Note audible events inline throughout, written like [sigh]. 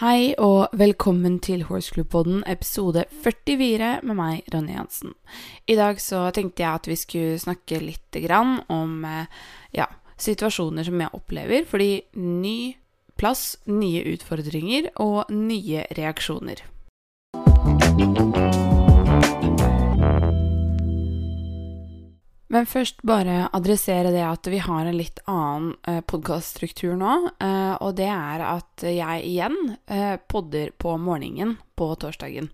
Hei og velkommen til Horseclub-podden episode 44 med meg, Ronny Hansen. I dag så tenkte jeg at vi skulle snakke litt om eh, ja, situasjoner som jeg opplever, fordi ny plass, nye utfordringer og nye reaksjoner. Men først bare adressere det at vi har en litt annen eh, podkaststruktur nå. Eh, og det er at jeg igjen eh, podder på morgenen på torsdagen.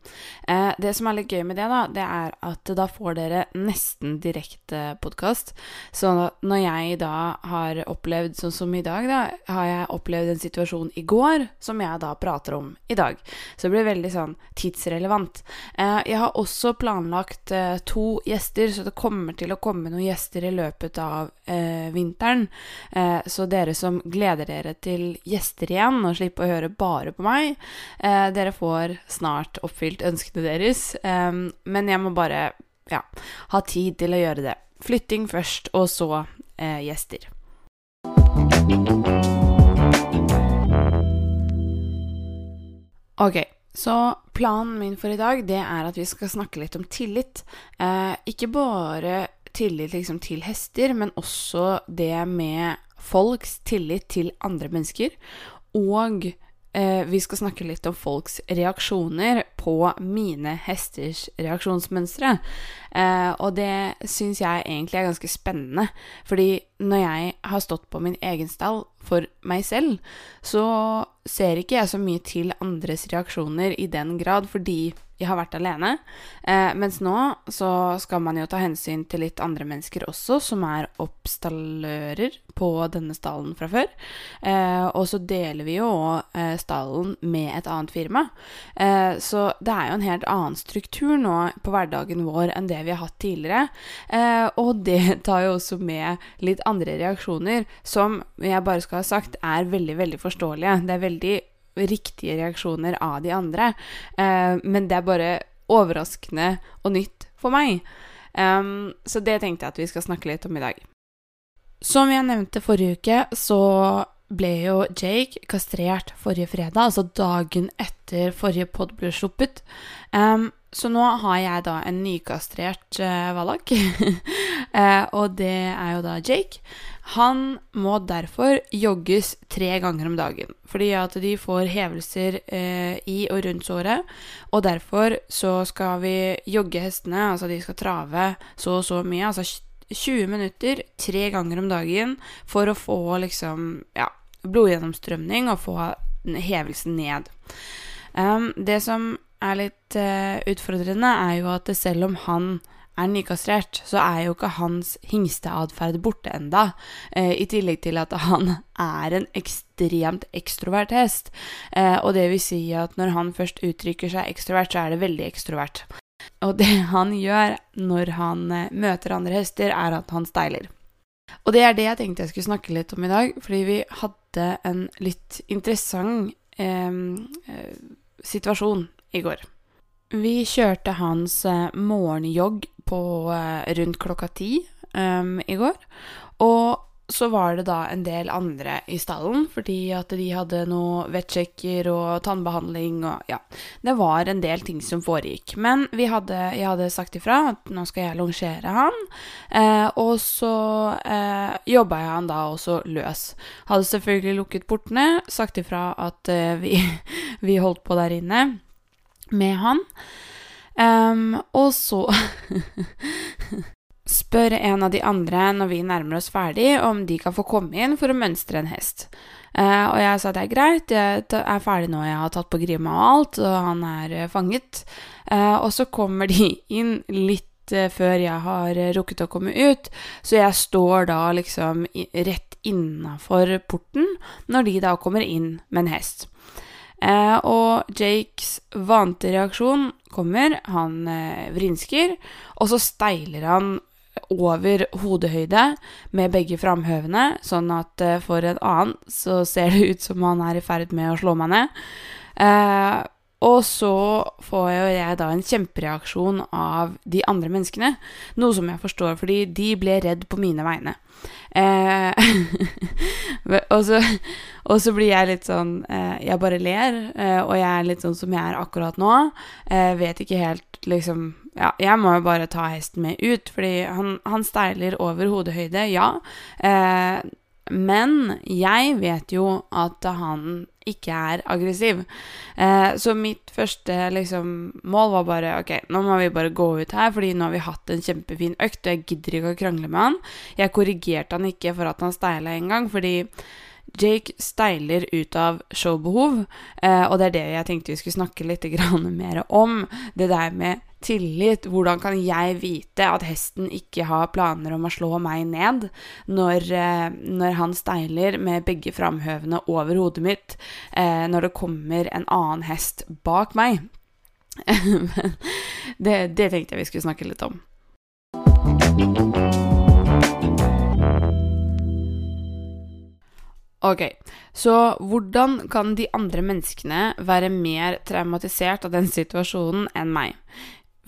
Eh, det som er litt gøy med det, da, det er at da får dere nesten direkte podkast. Så når jeg da har opplevd sånn som i dag, da, har jeg opplevd en situasjon i går som jeg da prater om i dag. Så det blir veldig sånn tidsrelevant. Eh, jeg har også planlagt eh, to gjester, så det kommer til å komme noen gjester i løpet av eh, vinteren. Eh, så dere som gleder dere til gjester igjen og slipper å høre bare på meg, eh, dere får snart oppfylt ønskene deres. Um, men jeg må bare ja, ha tid til å gjøre det. Flytting først, og så eh, gjester. Ok, så planen min for i dag, det er at vi skal snakke litt om tillit. Eh, ikke bare tillit liksom, til hester, men også det med folks tillit til andre mennesker. Og eh, vi skal snakke litt om folks reaksjoner på mine hesters reaksjonsmønstre. Eh, og det syns jeg egentlig er ganske spennende, fordi når jeg har stått på min egen stall for meg selv, så ser ikke jeg så mye til andres reaksjoner i den grad, fordi jeg har vært alene. Eh, mens nå så skal man jo ta hensyn til litt andre mennesker også, som er oppstallører på denne stallen fra før. Eh, og så deler vi jo eh, stallen med et annet firma. Eh, så det er jo en helt annen struktur nå på hverdagen vår enn det vi har hatt tidligere. Eh, og det tar jo også med litt andre reaksjoner, som jeg bare skal ha sagt er veldig, veldig forståelige. Det er veldig riktige reaksjoner av de andre, eh, men det er bare overraskende og nytt for meg. Um, så det tenkte jeg at vi skal snakke litt om i dag. Som jeg nevnte forrige uke, så ble jo Jake kastrert forrige fredag, altså dagen etter forrige pod ble sluppet. Um, så nå har jeg da en nykastrert uh, Wallach, [laughs] uh, og det er jo da Jake. Han må derfor jogges tre ganger om dagen, fordi at de får hevelser uh, i og rundt såret. Og derfor så skal vi jogge hestene, altså de skal trave så og så mye, altså 20 minutter tre ganger om dagen for å få liksom, ja, blodgjennomstrømning og få hevelsen ned. Um, det som er litt uh, utfordrende, er jo at selv om han er nykastrert, så er jo ikke hans hingsteatferd borte enda. Eh, I tillegg til at han er en ekstremt ekstrovert hest. Eh, og det vil si at når han først uttrykker seg ekstrovert, så er det veldig ekstrovert. Og det [laughs] han gjør når han eh, møter andre hester, er at han steiler. Og det er det jeg tenkte jeg skulle snakke litt om i dag, fordi vi hadde en litt interessant eh, situasjon i går. Vi kjørte hans eh, morgenjogg på eh, rundt klokka ti um, i går. Og så var det da en del andre i stallen, fordi at de hadde noe vettsjekker og tannbehandling og ja. Det var en del ting som foregikk. Men hadde, jeg hadde sagt ifra at nå skal jeg longere han. Eh, og så eh, jobba jeg han da også løs. Hadde selvfølgelig lukket portene, sagt ifra at eh, vi, [laughs] vi holdt på der inne med han. Um, og så [laughs] spør en av de andre når vi nærmer oss ferdig, om de kan få komme inn for å mønstre en hest. Uh, og jeg sa det er greit, jeg er ferdig nå, jeg har tatt på grima og alt, og han er uh, fanget. Uh, og så kommer de [laughs] inn litt før jeg har rukket å komme ut, så jeg står da liksom rett innafor porten når de da kommer inn med en hest. Eh, og Jakes vante reaksjon kommer. Han eh, vrinsker, og så steiler han over hodehøyde med begge framhøvene, sånn at eh, for en annen så ser det ut som han er i ferd med å slå meg ned. Eh, og så får jo jeg da en kjempereaksjon av de andre menneskene, noe som jeg forstår, fordi de ble redd på mine vegne. Eh, [laughs] og, så, og, så, blir jeg litt sånn eh, Jeg bare ler, eh, og jeg er litt sånn som jeg er akkurat nå. Eh, vet ikke helt liksom Ja, jeg må jo bare ta hesten med ut, fordi han, han steiler over hodehøyde, ja. Eh, men jeg vet jo at han ikke er aggressiv. Eh, så mitt første liksom, mål var bare ok, nå må vi bare gå ut her, fordi nå har vi hatt en kjempefin økt, og jeg gidder ikke å krangle med han. Jeg korrigerte han ikke for at han steila en gang, fordi Jake steiler ut av showbehov, eh, og det er det jeg tenkte vi skulle snakke litt mer om. Det der med tillit. Hvordan kan jeg vite at hesten ikke har planer om å slå meg ned når, eh, når han steiler med begge framhøvene over hodet mitt eh, når det kommer en annen hest bak meg? [laughs] det, det tenkte jeg vi skulle snakke litt om. Ok, så hvordan kan de andre menneskene være mer traumatisert av den situasjonen enn meg?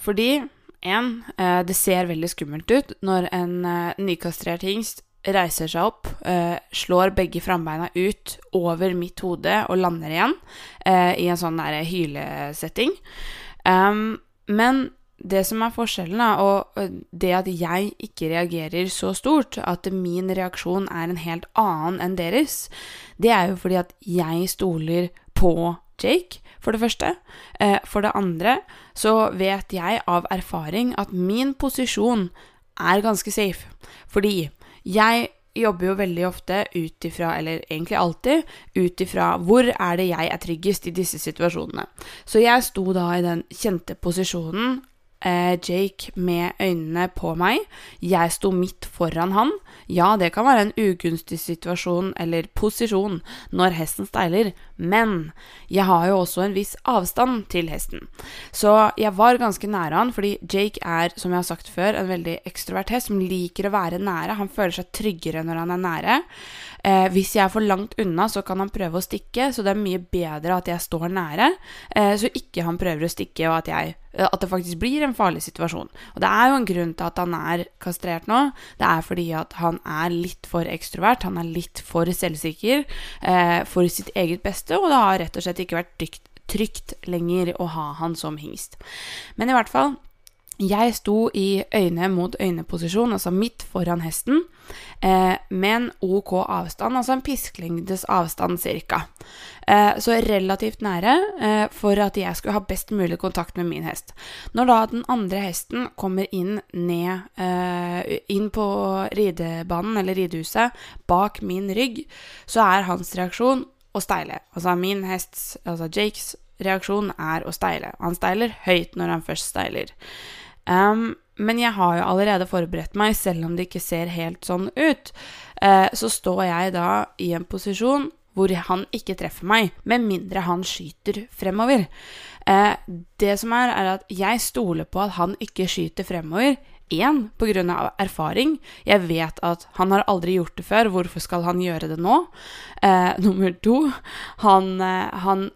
Fordi én, eh, det ser veldig skummelt ut når en eh, nykastrert hingst reiser seg opp, eh, slår begge frambeina ut over mitt hode og lander igjen i en sånn nære hylesetting. Men det som er forskjellen, og det at jeg ikke reagerer så stort, at min reaksjon er en helt annen enn deres, det er jo fordi at jeg stoler på Jake, for det første. Eh, for det andre så vet jeg av erfaring at min posisjon er ganske safe. Fordi jeg jobber jo veldig ofte ut ifra, eller egentlig alltid, ut ifra hvor er det jeg er tryggest i disse situasjonene. Så jeg sto da i den kjente posisjonen Jake med øynene på meg. Jeg sto midt foran han. Ja, det kan være en ugunstig situasjon eller posisjon når hesten steiler, men jeg har jo også en viss avstand til hesten. Så jeg var ganske nære han, fordi Jake er, som jeg har sagt før, en veldig ekstrovert hest som liker å være nære. Han føler seg tryggere når han er nære. Eh, hvis jeg er for langt unna, så kan han prøve å stikke, så det er mye bedre at jeg står nære, eh, så ikke han prøver å stikke, og at jeg Eh, at det faktisk blir en farlig situasjon. Og det er jo en grunn til at han er kastrert nå. Det er fordi at han er litt for ekstrovert, han er litt for selvsikker eh, for sitt eget beste, og det har rett og slett ikke vært trygt, trygt lenger å ha han som hingst. Men i hvert fall jeg sto i øyne mot øyne-posisjon, altså midt foran hesten, eh, med en ok avstand, altså en pisklengdes avstand ca. Eh, så relativt nære eh, for at jeg skulle ha best mulig kontakt med min hest. Når da den andre hesten kommer inn ned eh, inn på ridebanen eller ridehuset bak min rygg, så er hans reaksjon å steile. Altså min hests, altså Jakes reaksjon er å steile. Han steiler høyt når han først steiler. Um, men jeg har jo allerede forberedt meg, selv om det ikke ser helt sånn ut. Eh, så står jeg da i en posisjon hvor han ikke treffer meg, med mindre han skyter fremover. Eh, det som er, er at jeg stoler på at han ikke skyter fremover. Én, pga. erfaring. Jeg vet at han har aldri gjort det før, hvorfor skal han gjøre det nå? Eh, [laughs] nummer to, han, eh, han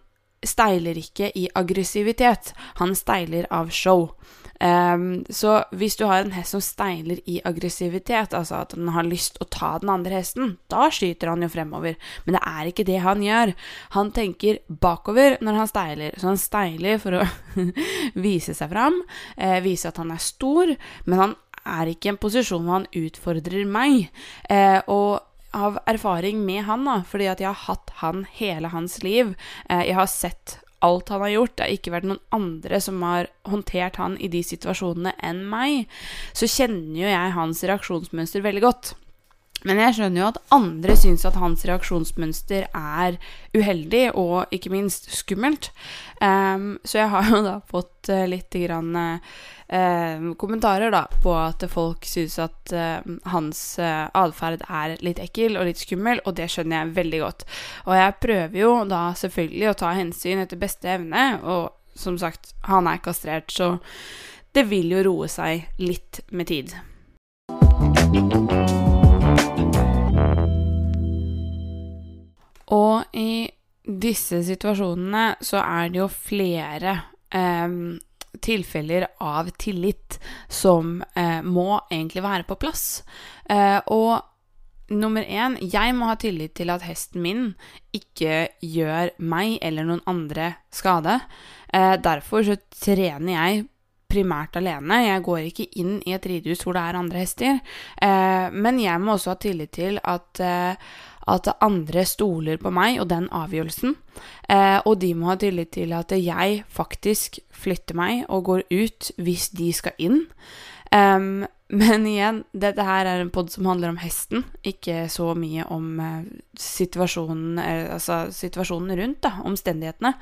steiler ikke i aggressivitet, han steiler av show. Um, så hvis du har en hest som steiler i aggressivitet, altså at den har lyst å ta den andre hesten, da skyter han jo fremover. Men det er ikke det han gjør. Han tenker bakover når han steiler. Så han steiler for å [laughs] vise seg fram, eh, vise at han er stor, men han er ikke i en posisjon hvor han utfordrer meg. Eh, og av erfaring med han, da, fordi at jeg har hatt han hele hans liv. Eh, jeg har sett alt han har gjort. Det har ikke vært noen andre som har håndtert han i de situasjonene enn meg. Så kjenner jo jeg hans reaksjonsmønster veldig godt. Men jeg skjønner jo at andre syns at hans reaksjonsmønster er uheldig og ikke minst skummelt. Um, så jeg har jo da fått uh, litt grann, uh, kommentarer da på at folk syns at uh, hans uh, atferd er litt ekkel og litt skummel, og det skjønner jeg veldig godt. Og jeg prøver jo da selvfølgelig å ta hensyn etter beste evne, og som sagt, han er kastrert, så det vil jo roe seg litt med tid. Og i disse situasjonene så er det jo flere eh, tilfeller av tillit som eh, må egentlig være på plass. Eh, og nummer én, jeg må ha tillit til at hesten min ikke gjør meg eller noen andre skade. Eh, derfor så trener jeg primært alene. Jeg går ikke inn i et ridehus hvor det er andre hester. Eh, men jeg må også ha tillit til at eh, at andre stoler på meg og den avgjørelsen. Eh, og de må ha tillit til at jeg faktisk flytter meg og går ut hvis de skal inn. Um, men igjen, dette her er en pod som handler om hesten, ikke så mye om uh, situasjonen, uh, altså situasjonen rundt, da, omstendighetene.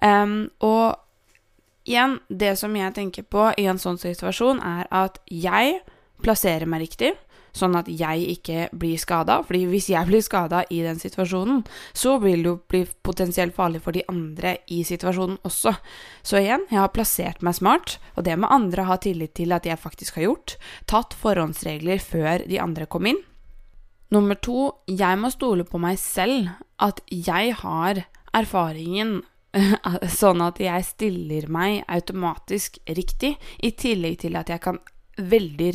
Um, og igjen, det som jeg tenker på i en sånn situasjon, er at jeg plasserer meg riktig sånn at jeg ikke blir skada. Fordi hvis jeg blir skada i den situasjonen, så vil det jo bli potensielt farlig for de andre i situasjonen også. Så igjen, jeg har plassert meg smart, og det må andre ha tillit til at jeg faktisk har gjort. Tatt forhåndsregler før de andre kom inn. Nummer to, jeg må stole på meg selv, at jeg har erfaringen [laughs] sånn at jeg stiller meg automatisk riktig, i tillegg til at jeg kan veldig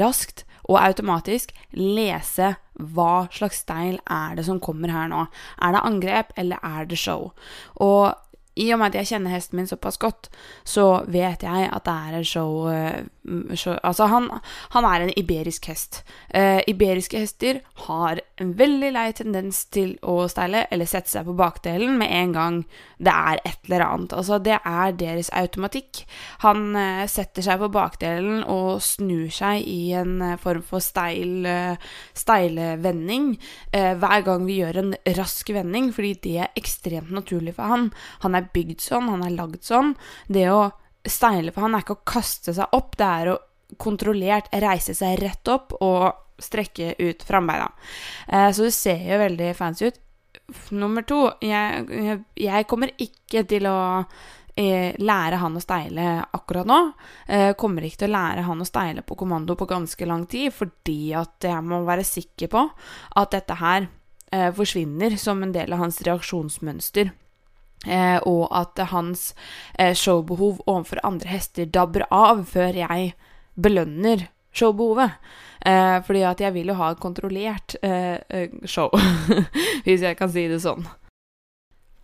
raskt og automatisk lese hva slags steil er det som kommer her nå. Er det angrep, eller er det show? Og i og med at jeg kjenner hesten min såpass godt, så vet jeg at det er en show, uh, show Altså, han, han, er en iberisk hest. Uh, iberiske hester har en veldig lei tendens til å steile eller sette seg på bakdelen med en gang det er et eller annet. Altså, det er deres automatikk. Han uh, setter seg på bakdelen og snur seg i en form for steil, steile vending hver gang vi gjør en rask vending, fordi det er ekstremt naturlig for han. Han er er bygd sånn, han er lagd sånn. Det å steile på han er ikke å kaste seg opp, det er å kontrollert reise seg rett opp og strekke ut frambeina. Eh, så det ser jo veldig fancy ut. Nummer to, jeg, jeg, jeg kommer ikke til å eh, lære han å steile akkurat nå. Eh, kommer ikke til å lære han å steile på kommando på ganske lang tid, fordi at jeg må være sikker på at dette her forsvinner som en del av hans reaksjonsmønster. Eh, og at hans eh, showbehov overfor andre hester dabber av før jeg belønner showbehovet. Eh, fordi at jeg vil jo ha et kontrollert eh, eh, show, [laughs] hvis jeg kan si det sånn.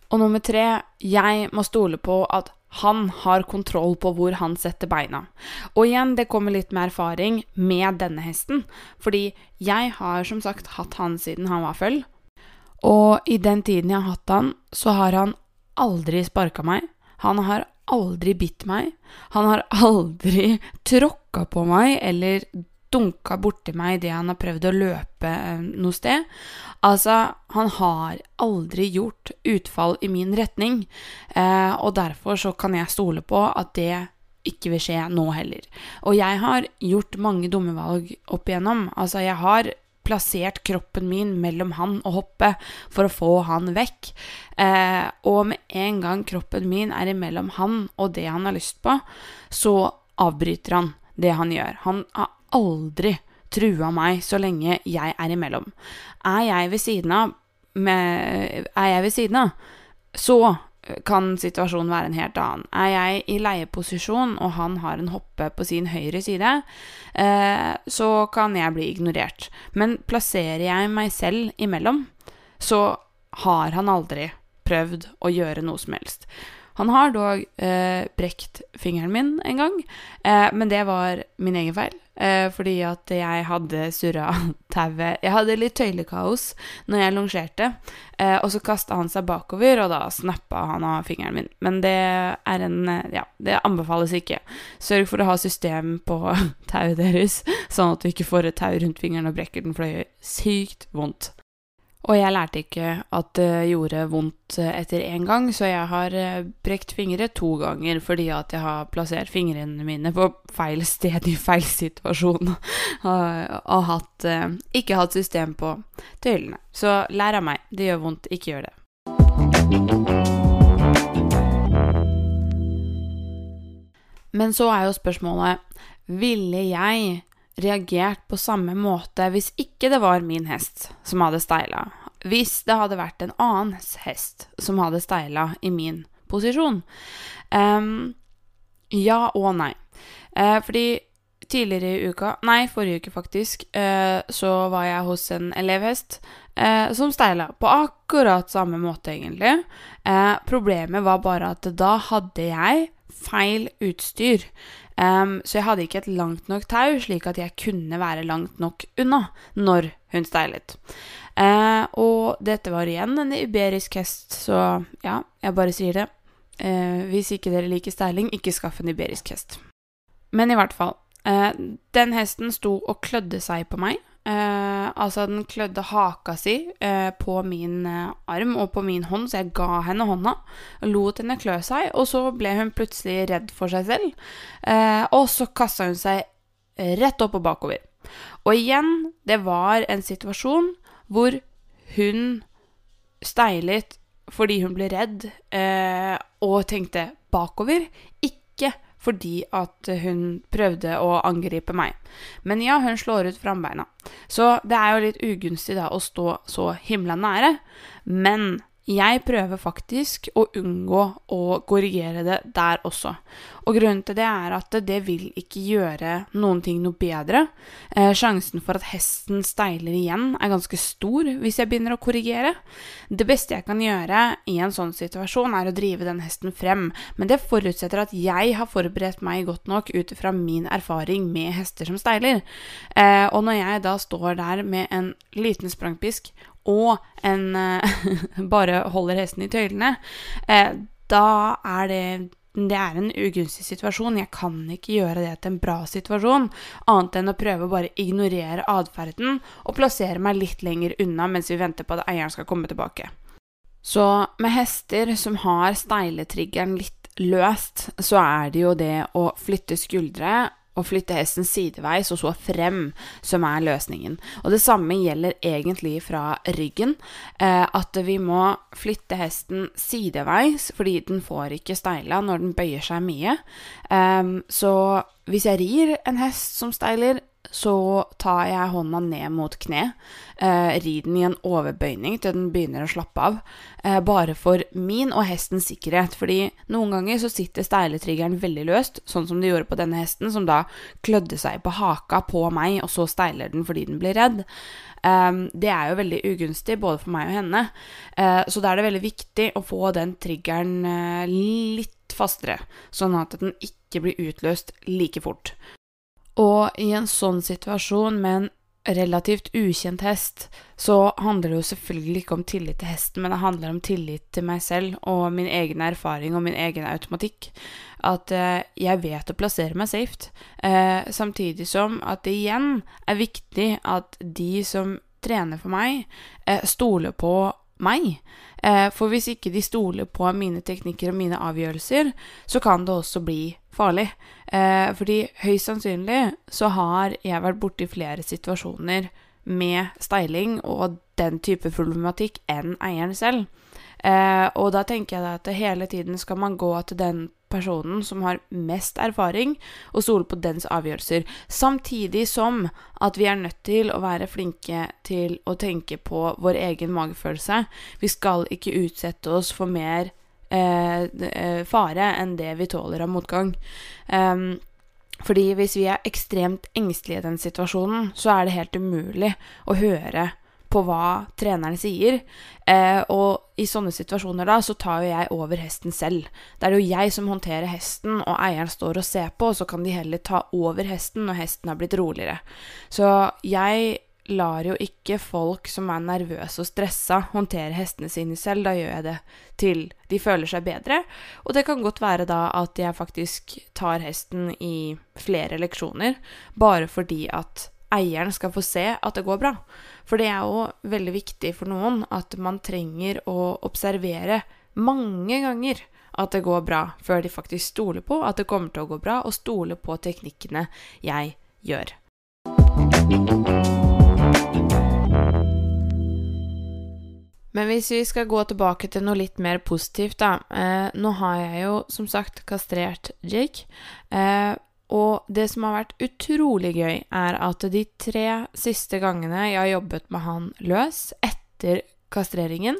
Og nummer tre, jeg må stole på at han har kontroll på hvor han setter beina. Og igjen, det kommer litt med erfaring med denne hesten, fordi jeg har som sagt hatt han siden han var føll. Og i den tiden jeg har hatt han, så har han aldri sparka meg. Han har aldri bitt meg. Han har aldri tråkka på meg eller dunka borti meg idet han har prøvd å løpe eh, noe sted. Altså, han har aldri gjort utfall i min retning, eh, og derfor så kan jeg stole på at det ikke vil skje nå heller. Og jeg har gjort mange dumme valg opp igjennom. Altså, jeg har plassert kroppen min mellom han og hoppet for å få han vekk. Eh, og med en gang kroppen min er imellom han og det han har lyst på, så avbryter han det han gjør. Han har aldri trua meg så lenge jeg er imellom. Er jeg ved siden av, med, er jeg ved siden av, så kan situasjonen være en helt annen. Er jeg i leieposisjon, og han har en hoppe på sin høyre side, eh, så kan jeg bli ignorert. Men plasserer jeg meg selv imellom, så har han aldri prøvd å gjøre noe som helst. Han har dog eh, brekt fingeren min en gang, eh, men det var min egen feil. Eh, fordi at jeg hadde surra tauet Jeg hadde litt tøylekaos når jeg longerte, eh, og så kasta han seg bakover, og da snappa han av fingeren min. Men det er en eh, Ja, det anbefales ikke. Sørg for å ha system på [laughs] tauet deres, sånn at du ikke får et tau rundt fingeren og brekker den, for det gjør sykt vondt. Og jeg lærte ikke at det gjorde vondt etter én gang, så jeg har eh, brekt fingre to ganger fordi at jeg har plassert fingrene mine på feil sted i feil situasjon. [laughs] Og, hatt, eh, ikke hatt system på tøylene. Så lær av meg. Det gjør vondt, ikke gjør det. Men så er jo spørsmålet Ville jeg reagert på samme måte hvis ikke det var min hest som hadde steila. Hvis det hadde vært en annen hest som hadde steila i min posisjon. Um, ja og nei. Uh, fordi tidligere i uka, nei, forrige uke faktisk, uh, så var jeg hos en elevhest uh, som steila på akkurat samme måte, egentlig. problemet var bare at da hadde jeg feil utstyr. Um, så jeg hadde ikke et langt nok tau, slik at jeg kunne være langt nok unna når hun steilet. Uh, og dette var igjen en iberisk hest, så ja, jeg bare sier det. Uh, hvis ikke dere liker steiling, ikke skaff en iberisk hest. Men i hvert fall. Uh, den hesten sto og klødde seg på meg. Uh, altså, den klødde haka si eh, på min eh, arm og på min hånd, så jeg ga henne hånda lot henne klø seg. Og så ble hun plutselig redd for seg selv, og så kasta hun seg rett opp og bakover. Og igjen, det var en situasjon hvor hun steilet fordi hun ble redd og tenkte bakover, ikke fordi at hun prøvde å angripe meg. Men ja, hun slår ut frambeina. Så det er jo litt ugunstig da å stå så himla nære. Men jeg prøver faktisk å unngå å korrigere det der også. Og grunnen til det er at det vil ikke gjøre noen ting noe bedre. Eh, sjansen for at hesten steiler igjen er ganske stor hvis jeg begynner å korrigere. Det beste jeg kan gjøre i en sånn situasjon, er å drive den hesten frem. Men det forutsetter at jeg har forberedt meg godt nok ut fra min erfaring med hester som steiler. Eh, og når jeg da står der med en liten sprangpisk og en eh, [laughs] bare holder hesten i tøylene, eh, da er det det er en ugunstig situasjon. Jeg kan ikke gjøre det til en bra situasjon, annet enn å prøve å bare ignorere atferden og plassere meg litt lenger unna mens vi venter på at eieren skal komme tilbake. Så med hester som har steiletriggeren litt løst, så er det jo det å flytte skuldre å flytte hesten sideveis og så frem som er løsningen. Og det samme gjelder egentlig fra ryggen. Eh, at vi må flytte hesten sideveis, fordi den får ikke steila når den bøyer seg mye. Eh, så hvis jeg rir en hest som steiler, så tar jeg hånda ned mot kne, eh, rir den i en overbøyning til den begynner å slappe av, eh, bare for min og hestens sikkerhet. Fordi noen ganger så sitter steiletriggeren veldig løst, sånn som det gjorde på denne hesten, som da klødde seg på haka på meg, og så steiler den fordi den blir redd. Eh, det er jo veldig ugunstig både for meg og henne, uh, så da er det veldig viktig å få den triggeren uh, litt fastere, sånn at den ikke blir utløst like fort. Og i en sånn situasjon med en relativt ukjent hest, så handler det jo selvfølgelig ikke om tillit til hesten, men det handler om tillit til meg selv og min egen erfaring og min egen automatikk. At eh, jeg vet å plassere meg safe. Eh, samtidig som at det igjen er viktig at de som trener for meg, eh, stoler på meg. Eh, for hvis ikke de stoler på mine teknikker og mine avgjørelser, så kan det også bli farlig. Eh, fordi høyst sannsynlig så har jeg vært borti flere situasjoner med steiling og den type problematikk enn eieren selv. Eh, og da tenker jeg at hele tiden skal man gå til den personen som har mest erfaring, og stole på dens avgjørelser. Samtidig som at vi er nødt til å være flinke til å tenke på vår egen magefølelse. Vi skal ikke utsette oss for mer eh, eh fare enn det vi tåler av motgang. Um, fordi hvis vi er ekstremt engstelige i den situasjonen, så er det helt umulig å høre på hva treneren sier. Eh, og i sånne situasjoner da, så tar jo jeg over hesten selv. Det er jo jeg som håndterer hesten, og eieren står og ser på, og så kan de heller ta over hesten når hesten har blitt roligere. Så jeg lar jo ikke folk som er nervøse og stressa, håndtere hestene sine selv. Da gjør jeg det til de føler seg bedre. Og det kan godt være da at jeg faktisk tar hesten i flere leksjoner, bare fordi at eieren skal få se at det går bra. For det er jo veldig viktig for noen at man trenger å observere mange ganger at det går bra, før de faktisk stoler på at det kommer til å gå bra, og stoler på teknikkene jeg gjør. Men hvis vi skal gå tilbake til noe litt mer positivt, da. Eh, nå har jeg jo som sagt kastrert Jake. Eh, og det som har vært utrolig gøy, er at de tre siste gangene jeg har jobbet med han løs etter kastreringen,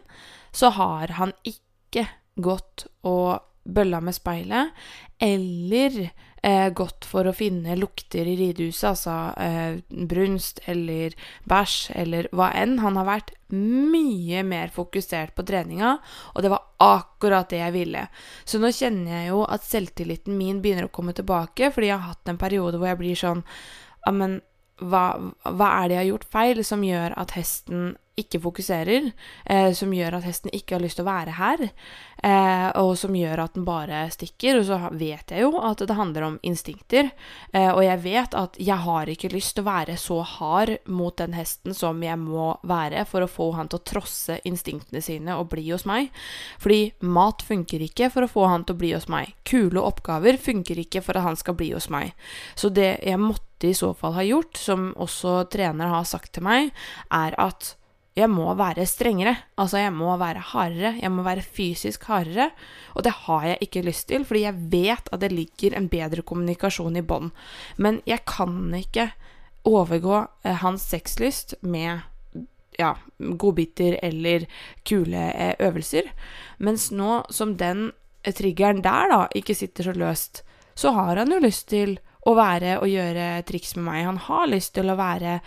så har han ikke gått og bølla med speilet, eller eh, gått for å finne lukter i ridehuset, altså eh, brunst eller bæsj eller hva enn. Han har vært mye mer fokusert på treninga, og det var akkurat det jeg ville. Så nå kjenner jeg jo at selvtilliten min begynner å komme tilbake, fordi jeg har hatt en periode hvor jeg blir sånn Ja, men hva, hva, er det jeg har gjort feil som gjør at hesten ikke fokuserer, eh, som gjør at hesten ikke har lyst til å være her, eh, og som gjør at den bare stikker. Og så vet jeg jo at det handler om instinkter, eh, og jeg vet at jeg har ikke lyst til å være så hard mot den hesten som jeg må være for å få han til å trosse instinktene sine og bli hos meg. Fordi mat funker ikke for å få han til å bli hos meg. Kule oppgaver funker ikke for at han skal bli hos meg. Så det jeg måtte i så fall ha gjort, som også trener har sagt til meg, er at jeg må være strengere. Altså, jeg må være hardere. Jeg må være fysisk hardere. Og det har jeg ikke lyst til, fordi jeg vet at det ligger en bedre kommunikasjon i bånn. Men jeg kan ikke overgå eh, hans sexlyst med ja, godbiter eller kule eh, øvelser. Mens nå som den triggeren der da ikke sitter så løst, så har han jo lyst til å være og gjøre triks med meg. Han har lyst til å være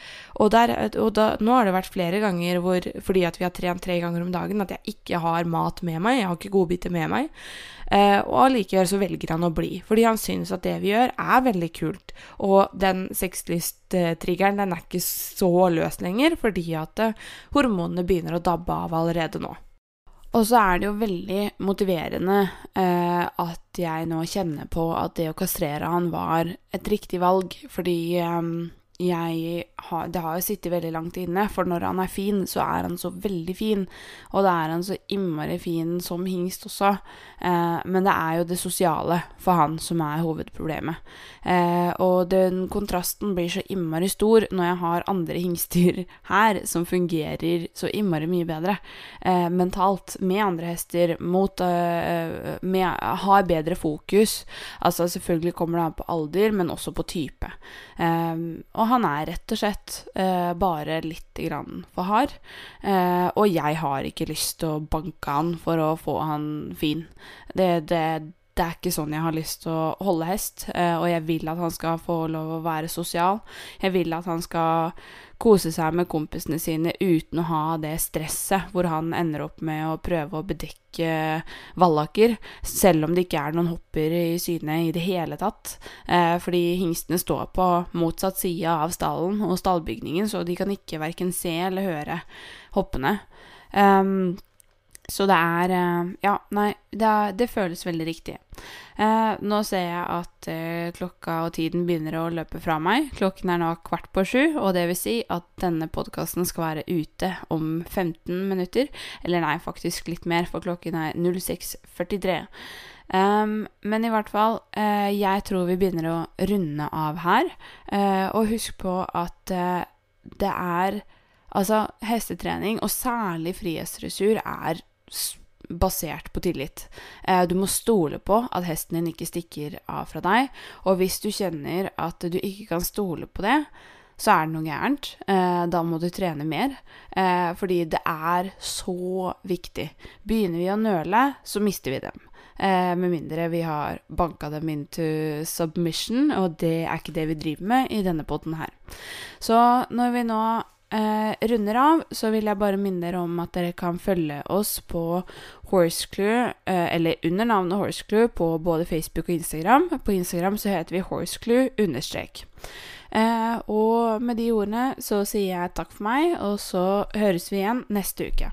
Og, der, og da, nå har det vært flere ganger hvor, fordi at vi har trent tre ganger om dagen, at jeg ikke har mat med meg. Jeg har ikke godbiter med meg. Eh, og allikevel så velger han å bli, fordi han syns at det vi gjør, er veldig kult. Og den sexlyst-triggeren, den er ikke så løs lenger, fordi at eh, hormonene begynner å dabbe av allerede nå. Og så er det jo veldig motiverende eh, at jeg nå kjenner på at det å kastrere han var et riktig valg, fordi eh, jeg Det har jo sittet veldig langt inne, for når han er fin, så er han så veldig fin. Og da er han så innmari fin som hingst også. Eh, men det er jo det sosiale for han som er hovedproblemet. Eh, og den kontrasten blir så innmari stor når jeg har andre hingster her som fungerer så innmari mye bedre eh, mentalt med andre hester, mot eh, med, Har bedre fokus. Altså selvfølgelig kommer det an på alder, men også på type. Eh, og han er rett og slett eh, bare litt grann for hard. Eh, og jeg har ikke lyst til å banke han for å få han fin. Det, det, det er ikke sånn jeg har lyst til å holde hest, eh, og jeg vil at han skal få lov å være sosial. Jeg vil at han skal kose seg med kompisene sine uten å ha det stresset hvor han ender opp med å prøve å bedekke vallaker, selv om det ikke er noen hopper i syne i det hele tatt. Eh, fordi hingstene står på motsatt side av stallen og stallbygningen, så de kan ikke verken se eller høre hoppene. Um, Så det er eh, Ja, nei, det, er, det føles veldig riktig. Eh, nå ser jeg at eh, klokka og tiden begynner å løpe fra meg. Klokken er nå kvart på sju, og det vil si at denne podkasten skal være ute om 15 minutter. Eller nei, faktisk litt mer, for klokken er 06.43. Um, men i hvert fall, uh, jeg tror vi begynner å runde av her. Uh, og husk på at uh, det er Altså, hestetrening, og særlig frihetsdressur, er basert på tillit. Du må stole på at hesten din ikke stikker av fra deg. Og hvis du kjenner at du ikke kan stole på det, så er det noe gærent. da må du trene mer. fordi det er så viktig. Begynner vi å nøle, så mister vi dem. Eh, med mindre vi har banka dem into submission, og det er ikke det vi driver med i denne poden her. Så når vi nå eh, runder av, så vil jeg bare minne dere om at dere kan følge oss på Horseclue, eh, eller under navnet Horseclue, på både Facebook og Instagram. På Instagram så heter vi Horseclue understrek. Eh, og med de ordene så sier jeg takk for meg, og så høres vi igjen neste uke.